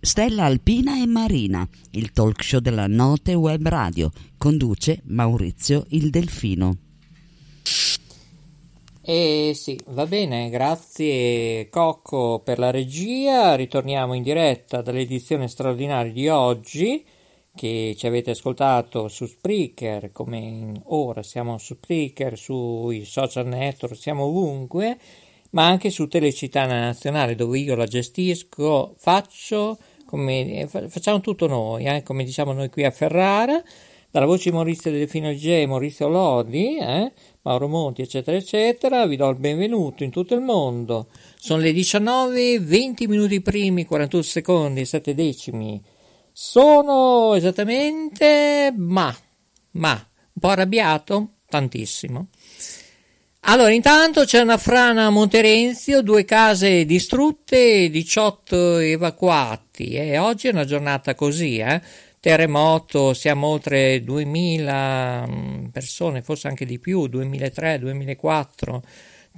Stella Alpina e Marina, il talk show della Note Web Radio, conduce Maurizio il Delfino. Eh sì, va bene, grazie Cocco per la regia. Ritorniamo in diretta dall'edizione straordinaria di oggi che ci avete ascoltato su Spreaker, come ora siamo su Spreaker, sui social network, siamo ovunque, ma anche su Telecitana Nazionale dove io la gestisco, faccio, come, facciamo tutto noi, eh, come diciamo noi qui a Ferrara, dalla voce di Maurizio Delfino G, Maurizio Lodi, eh, Mauro Monti, eccetera, eccetera, vi do il benvenuto in tutto il mondo. Sono le 19, 20 minuti primi, 41 secondi, 7 decimi sono esattamente, ma, ma, un po' arrabbiato, tantissimo. Allora, intanto c'è una frana a Monterenzio, due case distrutte, 18 evacuati e oggi è una giornata così, eh? terremoto, siamo oltre 2000 mm, persone, forse anche di più, 2003, 2004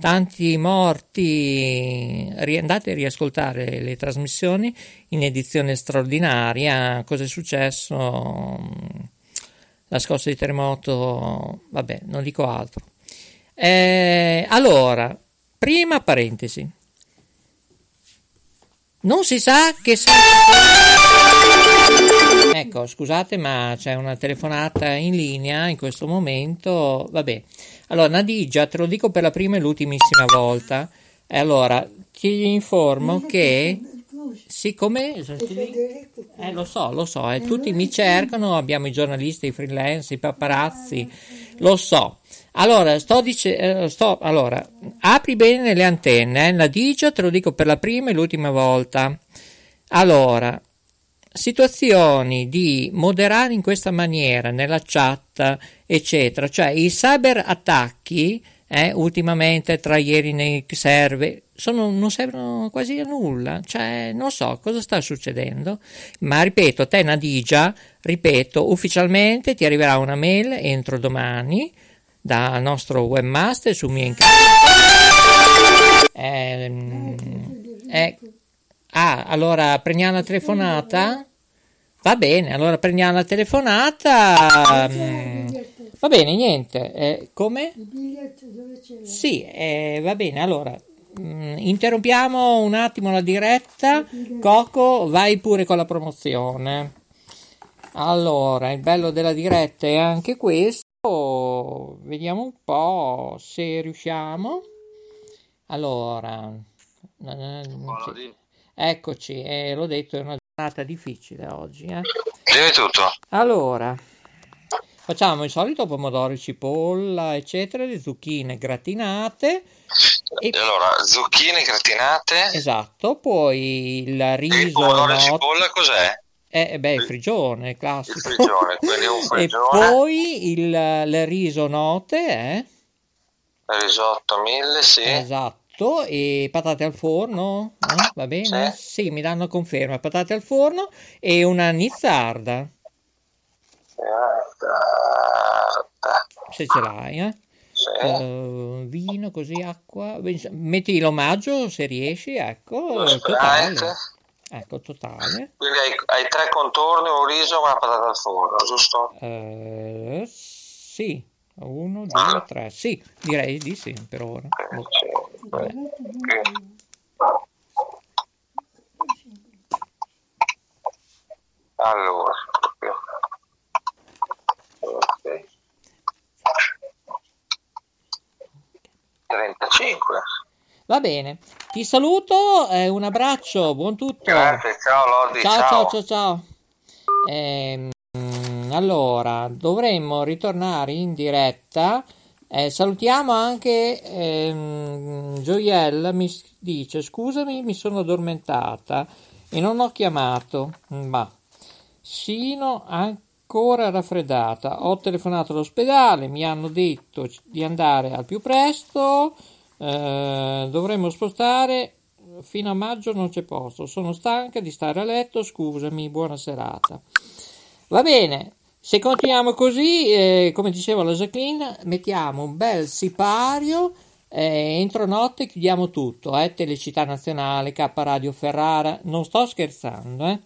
tanti morti, andate a riascoltare le trasmissioni in edizione straordinaria, cosa è successo, la scossa di terremoto, vabbè, non dico altro. Eh, allora, prima parentesi, non si sa che sa... Ecco, scusate, ma c'è una telefonata in linea in questo momento, vabbè. Allora, Nadigia, te lo dico per la prima e l'ultimissima volta. E allora, ti informo che siccome eh, lo so, lo so, eh, tutti mi cercano, abbiamo i giornalisti, i freelance, i paparazzi, lo so. Allora, sto dicendo, sto, allora, apri bene le antenne, eh, Nadigia, te lo dico per la prima e l'ultima volta. Allora, situazioni di moderare in questa maniera nella chat, eccetera, cioè i cyber attacchi eh, ultimamente tra ieri nei server sono, non servono quasi a nulla, cioè non so cosa sta succedendo, ma ripeto, te Nadigia, ripeto, ufficialmente ti arriverà una mail entro domani dal nostro webmaster su mio incarico. Eh, eh, Ah, allora prendiamo la telefonata? Va bene, allora prendiamo la telefonata. Mm, va bene, niente. Eh, come? Sì, eh, va bene, allora mm, interrompiamo un attimo la diretta. Coco, vai pure con la promozione. Allora, il bello della diretta è anche questo. Vediamo un po' se riusciamo. Allora, sì. Eccoci, eh, l'ho detto, è una giornata difficile oggi. Eh. Dimmi tutto. Allora, facciamo il solito pomodoro, cipolla, eccetera, le zucchine gratinate. E... Allora, zucchine gratinate. Esatto, poi il riso. Il pomodoro e cipolla cos'è? Eh, beh, il frigione, classico. Il frigione, quindi un frigione. E poi il, il riso note, eh? Risotto mille, sì. Esatto e patate al forno, eh? va bene? Sì. sì. mi danno conferma, patate al forno e una nizzarda. Se ce l'hai, eh? Sì. Uh, vino, così, acqua. Metti l'omaggio se riesci, ecco, totale. Ecco, totale. Quindi hai, hai, tre contorni, un riso e una patata al forno, giusto? Uh, sì. Uno, due, tre. Sì, direi di sì per ora. Allora, ok. 35. Va bene, ti saluto, eh, un abbraccio, buon tutto. Grazie, ciao Lodi. Ciao, ciao, ciao, ciao. Eh, allora, dovremmo ritornare in diretta Eh, salutiamo anche ehm, Gioiella, mi dice scusami mi sono addormentata e non ho chiamato, ma sino ancora raffreddata, ho telefonato all'ospedale, mi hanno detto di andare al più presto, eh, dovremmo spostare fino a maggio non c'è posto, sono stanca di stare a letto, scusami, buona serata. Va bene, se continuiamo così, eh, come diceva la Jacqueline, mettiamo un bel sipario, eh, entro notte chiudiamo tutto, eh, Telecittà Nazionale, K Radio Ferrara, non sto scherzando. Eh.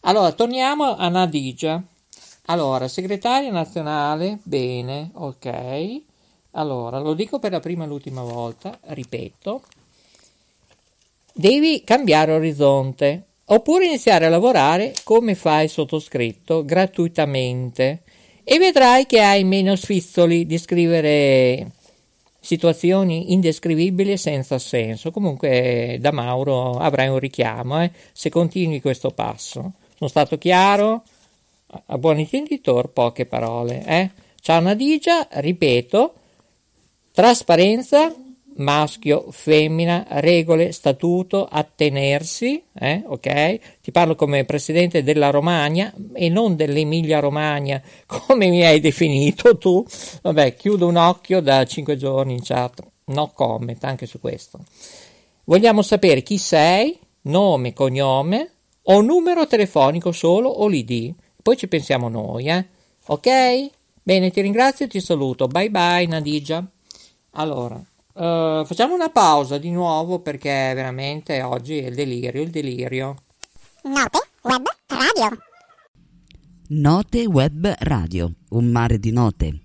Allora, torniamo a Nadigia. Allora, segretaria nazionale, bene, ok. Allora, lo dico per la prima e l'ultima volta, ripeto, devi cambiare orizzonte oppure iniziare a lavorare come fa il sottoscritto gratuitamente e vedrai che hai meno sfizzoli di scrivere situazioni indescrivibili e senza senso. Comunque da Mauro avrai un richiamo eh, se continui questo passo. Sono stato chiaro? A buon intenditor, poche parole. Eh? Ciao Nadigia, ripeto, trasparenza, maschio, femmina, regole, statuto, attenersi, eh, ok? Ti parlo come presidente della Romagna e non dell'Emilia Romagna, come mi hai definito tu. Vabbè, chiudo un occhio da cinque giorni in chat, no comment anche su questo. Vogliamo sapere chi sei, nome, cognome o numero telefonico solo o l'ID. Poi ci pensiamo noi, eh? Ok? Bene, ti ringrazio e ti saluto. Bye bye Nadigia. Allora, Uh, facciamo una pausa di nuovo perché veramente oggi è il delirio, il delirio. Note Web Radio. Note Web Radio, un mare di note.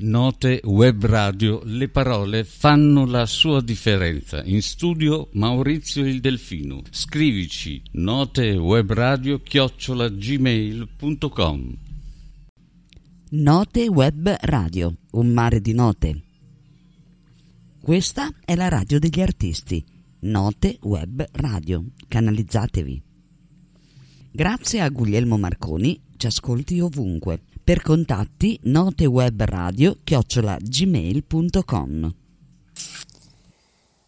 Note Web Radio, le parole fanno la sua differenza. In studio Maurizio il Delfino. Scrivici notewebradio chiocciola gmail.com Note Web Radio, un mare di note. Questa è la radio degli artisti. Note Web Radio. Canalizzatevi. Grazie a Guglielmo Marconi, ci ascolti ovunque. Per contatti notewebradio chiocciola gmail.com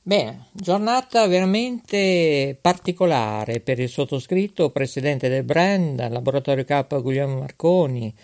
Bene, giornata veramente particolare per il sottoscritto, presidente del brand, laboratorio K Guglielmo Marconi,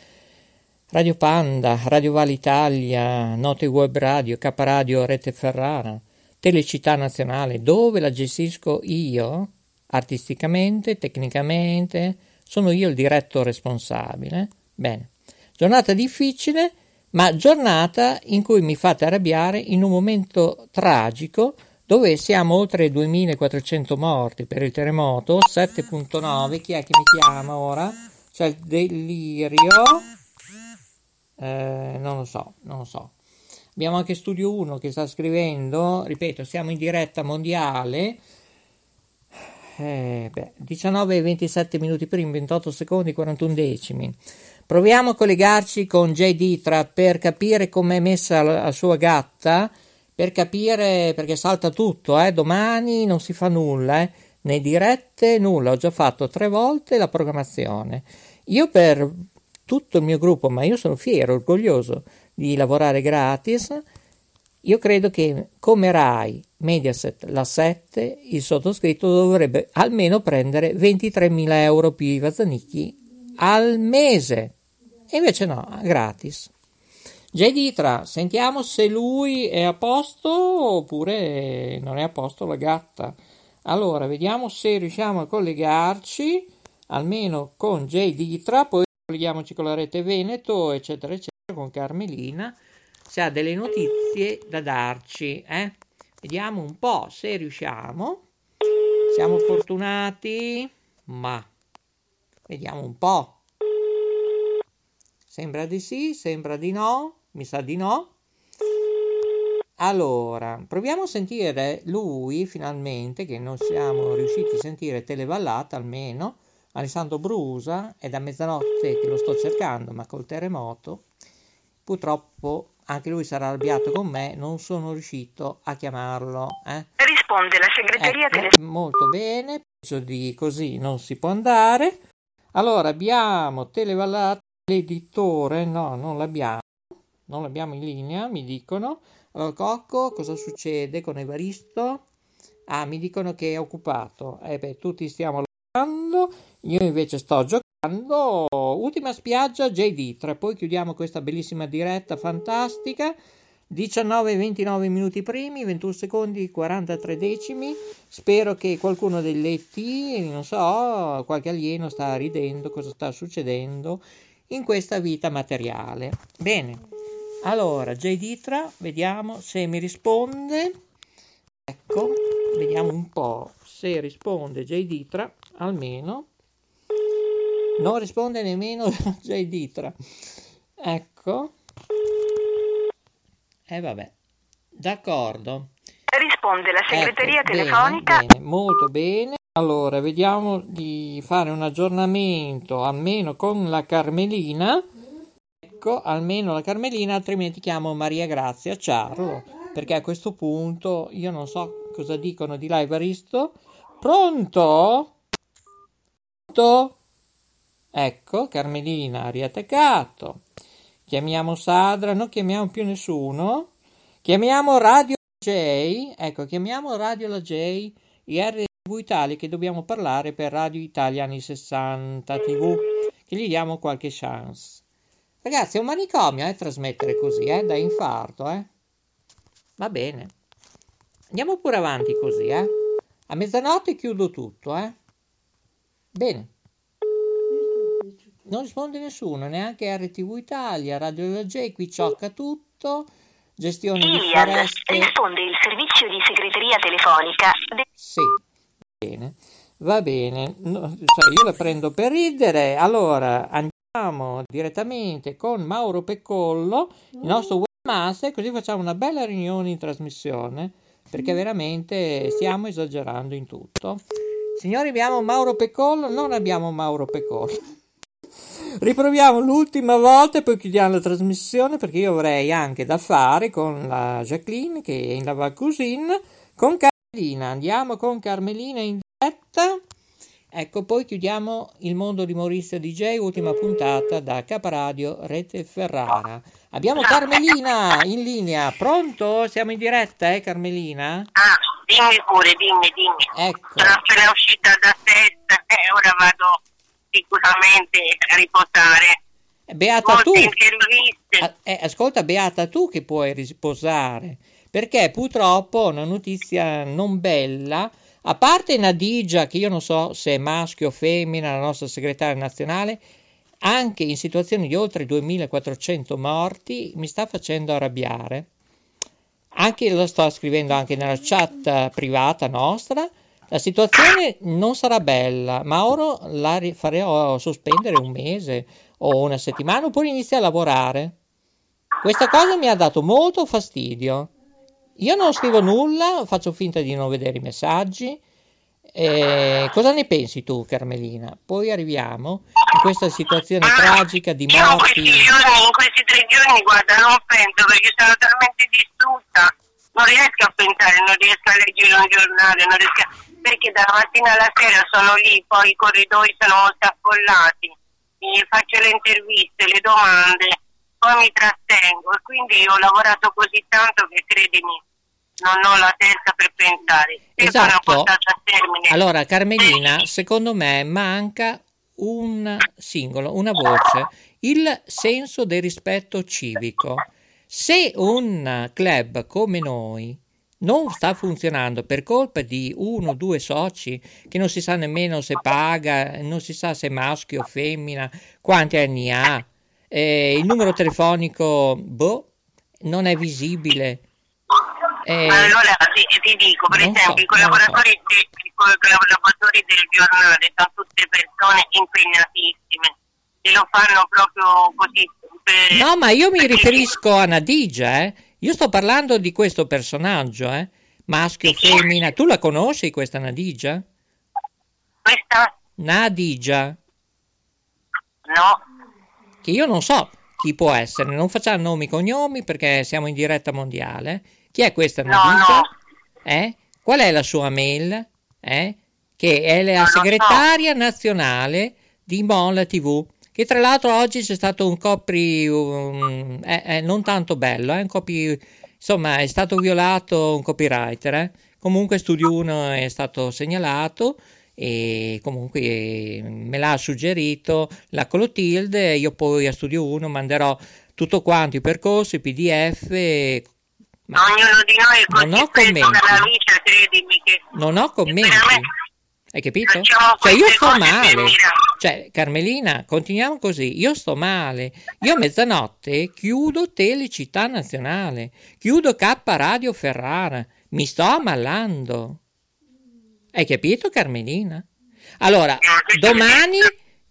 Radio Panda, Radio Val Italia, Note Web Radio, K Rete Ferrara, Telecittà Nazionale, dove la gestisco io, artisticamente, tecnicamente, sono io il diretto responsabile. Bene, giornata difficile, ma giornata in cui mi fate arrabbiare in un momento tragico dove siamo oltre 2400 morti per il terremoto, 7.9, chi è che mi chiama ora? C'è il delirio eh, non lo so, non lo so. Abbiamo anche Studio 1 che sta scrivendo, ripeto, siamo in diretta mondiale. Eh, beh, 19 e 27 minuti prima, 28 secondi, 41 decimi. Proviamo a collegarci con Jay Ditra per capire com'è messa la, la sua gatta, per capire perché salta tutto, eh? domani non si fa nulla, eh? né dirette nulla, ho già fatto tre volte la programmazione. Io per tutto il mio gruppo, ma io sono fiero, orgoglioso di lavorare gratis. Io credo che come RAI, Mediaset, la 7, il sottoscritto dovrebbe almeno prendere 23.000 euro più i Vazzanicchi al mese. E invece no, gratis. J. Ditra, sentiamo se lui è a posto oppure non è a posto la gatta. Allora, vediamo se riusciamo a collegarci almeno con J. Ditra, poi colleghiamoci con la rete Veneto, eccetera, eccetera, con Carmelina, se ha delle notizie da darci. Eh? Vediamo un po' se riusciamo. Siamo fortunati, ma vediamo un po'. Sembra di sì, sembra di no, mi sa di no. Allora, proviamo a sentire lui finalmente, che non siamo riusciti a sentire televallata almeno Alessandro Brusa è da mezzanotte che lo sto cercando, ma col terremoto purtroppo anche lui sarà arrabbiato con me, non sono riuscito a chiamarlo. Eh. Risponde la segreteria ecco, delle... Molto bene, penso di così non si può andare. Allora abbiamo televallato l'editore, no, non l'abbiamo, non l'abbiamo in linea, mi dicono. Allora, Cocco, cosa succede con Evaristo? Ah, mi dicono che è occupato. Eh beh, tutti stiamo lavorando, io invece sto giocando. Ultima spiaggia, JD, tra poi chiudiamo questa bellissima diretta fantastica. 19 e 29 minuti primi, 21 secondi, 43 decimi. Spero che qualcuno dei letti, non so, qualche alieno sta ridendo cosa sta succedendo in questa vita materiale. Bene, allora J. Ditra, vediamo se mi risponde. Ecco, vediamo un po' se risponde J. Ditra, almeno. Non risponde nemmeno J. Ditra. Ecco. E eh, vabbè, d'accordo. Risponde la segreteria ecco, telefonica. Bene, bene, molto bene. Allora, vediamo di fare un aggiornamento almeno con la Carmelina. Ecco, almeno la Carmelina, altrimenti chiamo Maria Grazia Ciarlo, perché a questo punto io non so cosa dicono di là Evaristo. Pronto? Pronto? Ecco, Carmelina ha riattaccato. Chiamiamo Sadra, non chiamiamo più nessuno. Chiamiamo Radio J, ecco, chiamiamo Radio La J, IR TV Italia che dobbiamo parlare per Radio Italia anni 60 TV, che gli diamo qualche chance. Ragazzi, è un manicomio, eh, trasmettere così, eh, da infarto, eh. Va bene. Andiamo pure avanti così, eh. A mezzanotte chiudo tutto, eh. Bene. Non risponde nessuno, neanche RTV Italia, Radio J, qui ciocca tutto. Gestione di foreste. risponde il servizio di segreteria telefonica. De- sì, bene, va bene, no, cioè io la prendo per ridere, allora andiamo direttamente con Mauro Peccollo, il nostro webmaster, così facciamo una bella riunione in trasmissione, perché veramente stiamo esagerando in tutto. Signori, abbiamo Mauro Peccollo, non abbiamo Mauro Peccollo. Riproviamo l'ultima volta e poi chiudiamo la trasmissione perché io avrei anche da fare con la Jacqueline che è in Lava Cuisine con Carmelina. Andiamo con Carmelina in diretta. Ecco, poi chiudiamo il mondo di Maurizio DJ, ultima puntata da Caparadio Rete Ferrara. Abbiamo Carmelina in linea, pronto? Siamo in diretta, eh Carmelina? Ah, dimmi pure, dimmi, dimmi. Ecco. Sono appena uscita da set e ora vado sicuramente riposare. Beata Molte tu. interviste. Ah, eh, ascolta, Beata, tu che puoi riposare, perché purtroppo una notizia non bella, a parte Nadigia, che io non so se è maschio o femmina, la nostra segretaria nazionale, anche in situazioni di oltre 2400 morti, mi sta facendo arrabbiare. Anche lo sto scrivendo anche nella chat privata nostra. La situazione non sarà bella, ma ora la farò sospendere un mese o una settimana oppure inizia a lavorare. Questa cosa mi ha dato molto fastidio. Io non scrivo nulla, faccio finta di non vedere i messaggi. Eh, cosa ne pensi tu, Carmelina? Poi arriviamo in questa situazione tragica di Io in questi morti. giorni, in questi tre giorni, guarda, non penso perché sono talmente distrutta. Non riesco a pensare, non riesco a leggere un giornale, non riesco a... perché dalla mattina alla sera sono lì, poi i corridoi sono molto affollati, mi faccio le interviste, le domande, poi mi trattengo e quindi ho lavorato così tanto che credimi, non ho la testa per pensare. Esatto. portato a termine. Allora, Carmelina, secondo me manca un singolo, una voce, il senso del rispetto civico. Se un club come noi non sta funzionando per colpa di uno o due soci che non si sa nemmeno se paga, non si sa se è maschio o femmina, quanti anni ha, eh, il numero telefonico, boh, non è visibile. Eh, allora ti, ti dico, per esempio, so, i, collaboratori non de- i collaboratori del giornale sono tutte persone impegnatissime e lo fanno proprio così. per- No, ma io mi riferisco a Nadigia, eh. Io sto parlando di questo personaggio, eh. Maschio, femmina. Tu la conosci questa Nadigia? Questa Nadigia, no, che io non so chi può essere, non facciamo nomi e cognomi perché siamo in diretta mondiale. Chi è questa No, Nadigia? no. Eh? Qual è la sua mail? Eh? Che è la so. segretaria nazionale di Mola TV, che tra l'altro oggi c'è stato un copri um, eh, eh, non tanto bello, eh, un copy, insomma è stato violato un copywriter, eh. comunque Studio 1 è stato segnalato e comunque eh, me l'ha suggerito la Clotilde io poi a Studio 1 manderò tutto quanto i percorsi, i pdf ma ognuno di noi è non ho commenti. dalla vita, credimi che non ho commenti hai capito? facciamo Cioè io sto male. Cioè, Carmelina, continuiamo così. Io sto male. Io a mezzanotte chiudo Telecittà Nazionale, chiudo K Radio Ferrara. Mi sto ammalando. Hai capito, Carmelina? Allora, domani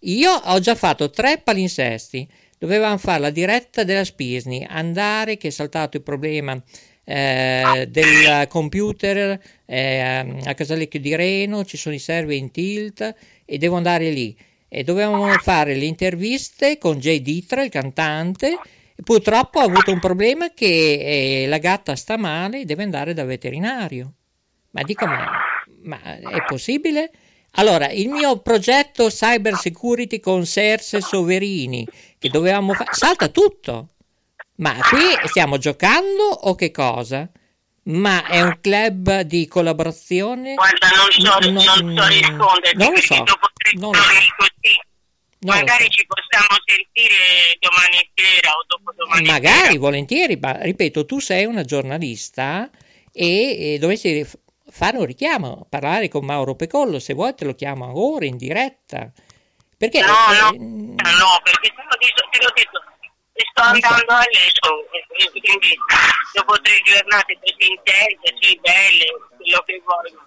io ho già fatto tre palinsesti. Dovevamo fare la diretta della Spisni, andare che è saltato il problema eh, del computer eh, a Casalecchio di Reno, ci sono i server in tilt e devo andare lì. E dovevamo fare le interviste con Jay Ditra, il cantante. Purtroppo ho avuto un problema che eh, la gatta sta male e deve andare da veterinario. Ma dico, ma, ma è possibile? Allora, il mio progetto cyber security con Serse Soverini, che dovevamo fare, salta tutto. Ma qui stiamo giocando o che cosa? Ma è un club di collaborazione? Guarda, non so, No, non no, so risponderti non lo perché so, dopo tre non giorni so. così Non magari ci possiamo sentire domani sera o dopodomani Magari, sera. volentieri, ma ripeto, tu sei una giornalista e, e dovresti fare un richiamo, parlare con Mauro Pecollo, se vuoi te lo chiamo ora in diretta. Perché No, eh, no, no, perché detto, te l'ho detto, e sto andando a letto, quindi dopo tre giornate così intense, sì, belle, quello che vuoi.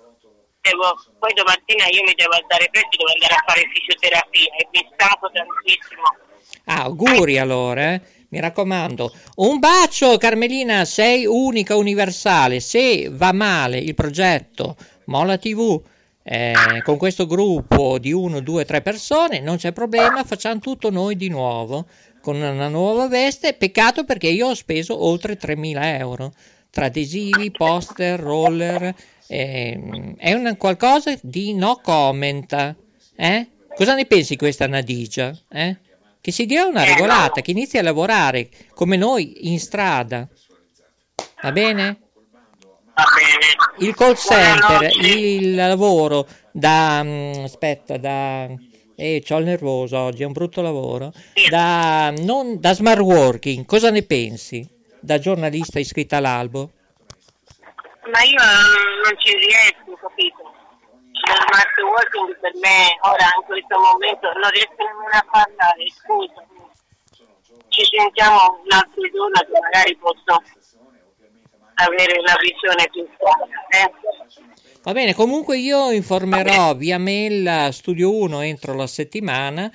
Devo, poi domattina io mi devo alzare presto, devo andare a fare fisioterapia e mi stanco tantissimo. Ah, auguri allora, eh. mi raccomando. Un bacio Carmelina, sei unica, universale. Se va male il progetto Mola TV eh, con questo gruppo di uno, due, tre persone, non c'è problema, facciamo tutto noi di nuovo, con una nuova veste. Peccato perché io ho speso oltre 3.000 euro tra adesivi, poster, roller. ehm, è un qualcosa di no comment. Eh? Cosa ne pensi questa Nadigia? Eh? Che si dia una regolata, che inizi a lavorare come noi in strada. Va bene? Il call center, il lavoro da... mm, aspetta, da... Eh, c'ho il nervoso oggi, è un brutto lavoro. Da, non, da smart working, cosa ne pensi? Da giornalista iscritta all'albo? Ma io non ci riesco, capito? Lo smart working per me ora in questo momento non riesco nemmeno a parlare, scusa. Ci sentiamo un altro giorno che magari posso avere una visione più chiara. Eh? Va bene, comunque io informerò via mail Studio 1 entro la settimana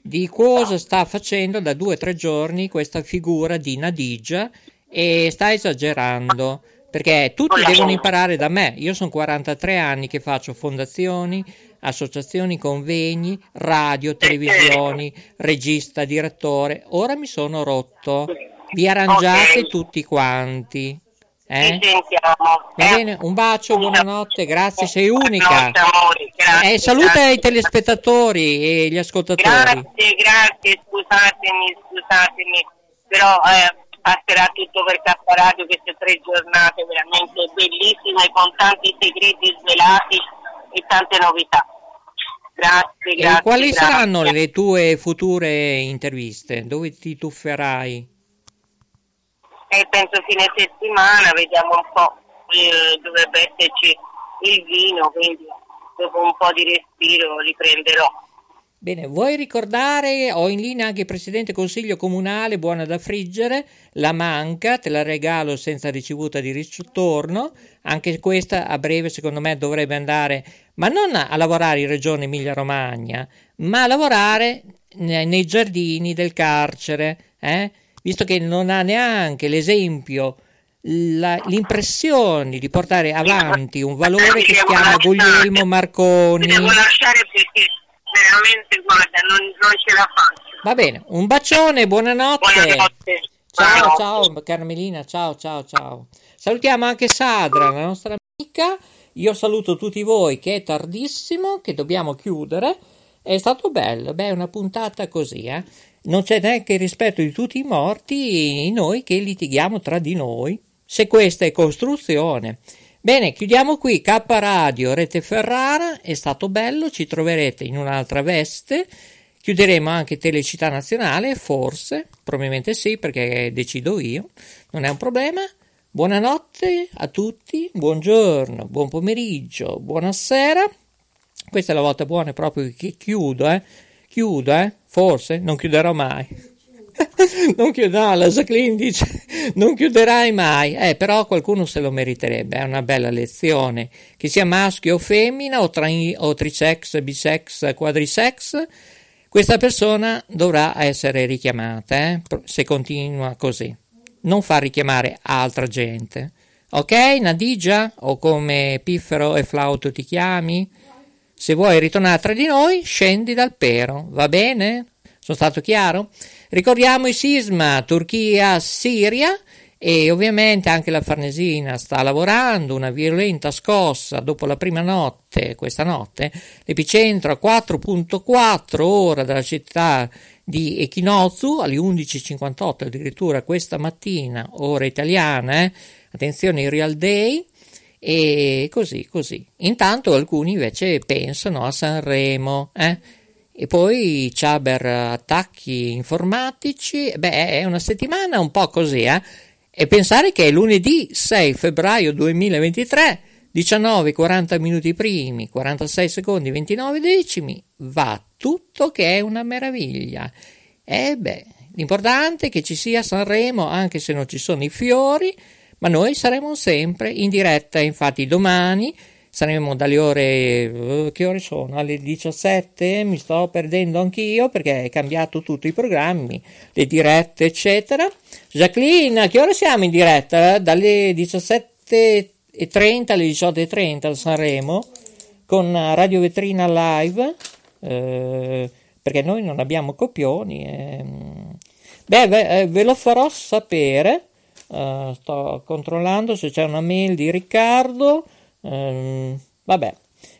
di cosa sta facendo da due o tre giorni questa figura di Nadigia e sta esagerando perché tutti devono imparare da me. Io sono 43 anni che faccio fondazioni, associazioni, convegni, radio, televisioni, regista, direttore. Ora mi sono rotto. Vi arrangiate tutti quanti. Eh? Ci sentiamo. Va bene, un bacio, buonanotte, grazie, sei unica. Amori, grazie, Eh, saluta grazie. i telespettatori e gli ascoltatori. Grazie, grazie, scusatemi, scusatemi, però eh, passerà tutto per K Radio queste tre giornate veramente bellissime con tanti segreti svelati e tante novità. Grazie, E grazie. quali grazie. saranno le tue future interviste? Dove ti tufferai? E penso fine settimana, vediamo un po', eh, dovrebbe esserci il vino, quindi dopo un po' di respiro riprenderò. Bene, vuoi ricordare, ho in linea anche il Presidente Consiglio Comunale, buona da friggere, la manca, te la regalo senza ricevuta di ritorno, anche questa a breve secondo me dovrebbe andare, ma non a lavorare in Regione Emilia Romagna, ma a lavorare ne- nei giardini del carcere, eh? Visto che non ha neanche l'esempio, la- l'impressione di portare avanti un valore che si chiama Guglielmo Marconi. Mi devo lasciare perché veramente, guarda, non, non ce la faccio. Va bene, un bacione, buonanotte. Buonanotte. Ciao, Buonanotte. ciao Carmelina, ciao, ciao, ciao. Salutiamo anche Sadra, la nostra amica. Io saluto tutti voi che è tardissimo, che dobbiamo chiudere. È stato bello, beh, una puntata così, eh? Non c'è neanche il rispetto di tutti i morti, noi che litighiamo tra di noi. Se questa è costruzione. Bene, chiudiamo qui K Radio Rete Ferrara, è stato bello, ci troverete in un'altra veste. Chiuderemo anche Telecittà Nazionale, forse, probabilmente sì, perché decido io, non è un problema. Buonanotte a tutti, buongiorno, buon pomeriggio, buonasera. Questa è la volta buona proprio che chiudo, eh. Chiudo, eh. Forse, non chiuderò mai. non chiuderà, la Jacqueline dice non chiuderai mai, eh, però qualcuno se lo meriterebbe, è una bella lezione, che sia maschio o femmina o, tra, o trisex, bisex, quadrisex, questa persona dovrà essere richiamata, eh, se continua così non far richiamare altra gente. Ok, Nadigia? O come Piffero e Flauto ti chiami? Se vuoi ritornare tra di noi, scendi dal pero, va bene? Sono stato chiaro? Ricordiamo i sisma Turchia, Siria e ovviamente anche la Farnesina sta lavorando, una violenta scossa dopo la prima notte, questa notte, l'epicentro a 4.4 ora dalla città di Echinozzu alle 11.58 addirittura questa mattina, ora italiana, eh? attenzione Real Day, e così, così. Intanto alcuni invece pensano a Sanremo, eh? E poi cyber attacchi informatici, beh, è una settimana un po' così, eh? E pensare che è lunedì 6 febbraio 2023 19, 40 minuti primi, 46 secondi, 29 decimi, va tutto che è una meraviglia. E beh, l'importante è che ci sia Sanremo, anche se non ci sono i fiori, ma noi saremo sempre in diretta, infatti domani saremo dalle ore, uh, che ore sono? Alle 17, mi sto perdendo anch'io perché è cambiato tutto i programmi, le dirette eccetera. Jacqueline, a che ore siamo in diretta? Dalle 17 e 30 alle 18.30 al Sanremo con Radio Vetrina Live eh, perché noi non abbiamo copioni eh. beh ve, eh, ve, lo farò sapere eh, sto controllando se c'è una mail di Riccardo. Ehm, vabbè.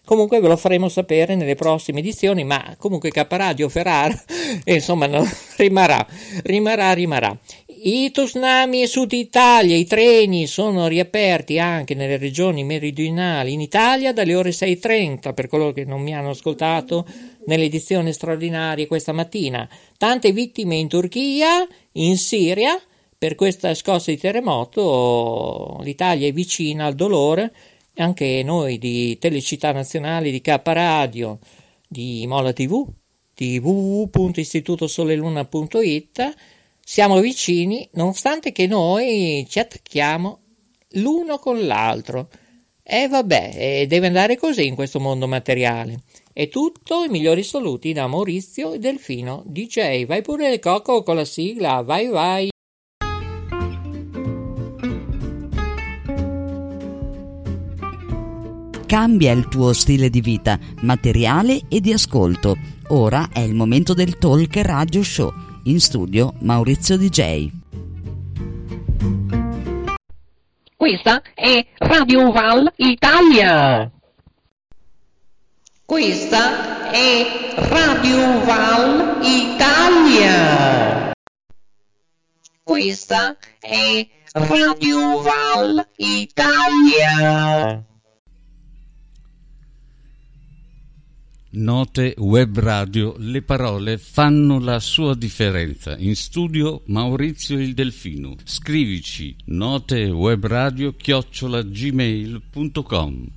Comunque ve lo faremo sapere nelle prossime edizioni ma comunque Caparadio Ferrara insomma no, rimarrà rimarrà rimarrà. I tsunami Sud Italia, i treni sono riaperti anche nelle regioni meridionali in Italia dalle ore 6.30 per coloro che non mi hanno ascoltato nell'edizione straordinaria questa mattina. Tante vittime in Turchia, in Siria, per questa scossa di terremoto l'Italia è vicina al dolore, anche noi di Telecittà Nazionali, di K Radio, di Mola TV, di www.istitutosoleluna.it siamo vicini, nonostante che noi ci attacchiamo l'uno con l'altro. E vabbè, deve andare così in questo mondo materiale. È tutto, i migliori saluti da Maurizio e Delfino DJ. Vai pure il cocco con la sigla, vai vai. Cambia il tuo stile di vita, materiale e di ascolto. Ora è il momento del Talk Radio Show in studio Maurizio DJ. Questa è Radio Val Italia. Questa è Radio Val Italia. Questa è Radio Val Italia. Note web radio, le parole fanno la sua differenza. In studio Maurizio il Delfino. Scrivici notewebradio chiocciolagmail.com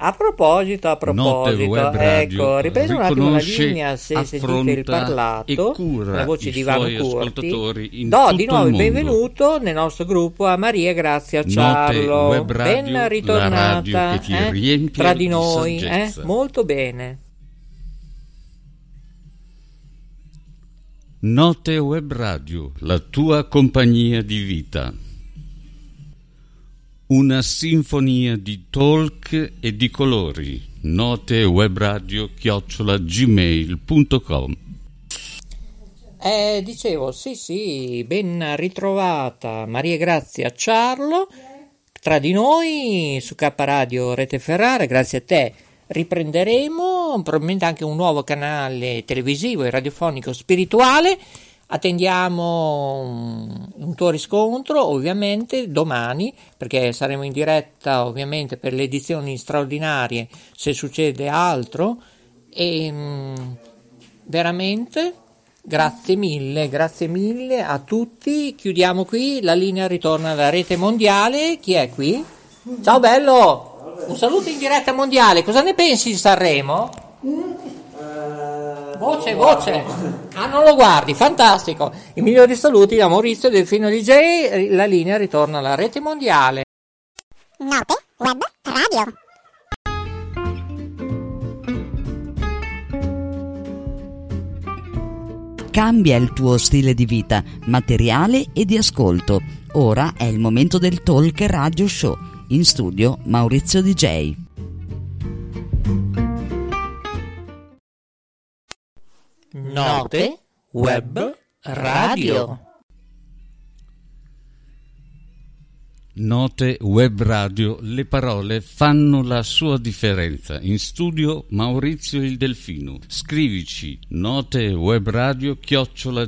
a proposito, a proposito, ecco, ripreso un attimo la linea se sentite il parlato, la voce di Ivano Curti, do di nuovo il benvenuto nel nostro gruppo a Maria Grazia Ciarlo, ben ritornata eh, tra di noi, eh, molto bene. Note Web Radio, la tua compagnia di vita una sinfonia di talk e di colori. Note webradio chiocciola gmail.com eh, dicevo, sì, sì, ben ritrovata Maria Grazia Ciarlo tra di noi su K Radio Rete Ferrara, grazie a te riprenderemo probabilmente anche un nuovo canale televisivo e radiofonico spirituale. Attendiamo un, un tuo riscontro ovviamente domani perché saremo in diretta ovviamente per le edizioni straordinarie se succede altro e mm, veramente grazie mille, grazie mille a tutti. Chiudiamo qui, la linea ritorna alla rete mondiale. Chi è qui? Ciao bello! Un saluto in diretta mondiale. Cosa ne pensi di Sanremo? Voce, voce. Ah, non lo guardi, fantastico. I migliori saluti da Maurizio Delfino DJ. La linea ritorna alla rete mondiale. Note Web Radio. Cambia il tuo stile di vita, materiale e di ascolto. Ora è il momento del Talk Radio Show. In studio Maurizio DJ. Note Web Radio. Note Web Radio, le parole fanno la sua differenza. In studio Maurizio il Delfino. Scrivici notewebradio chiocciola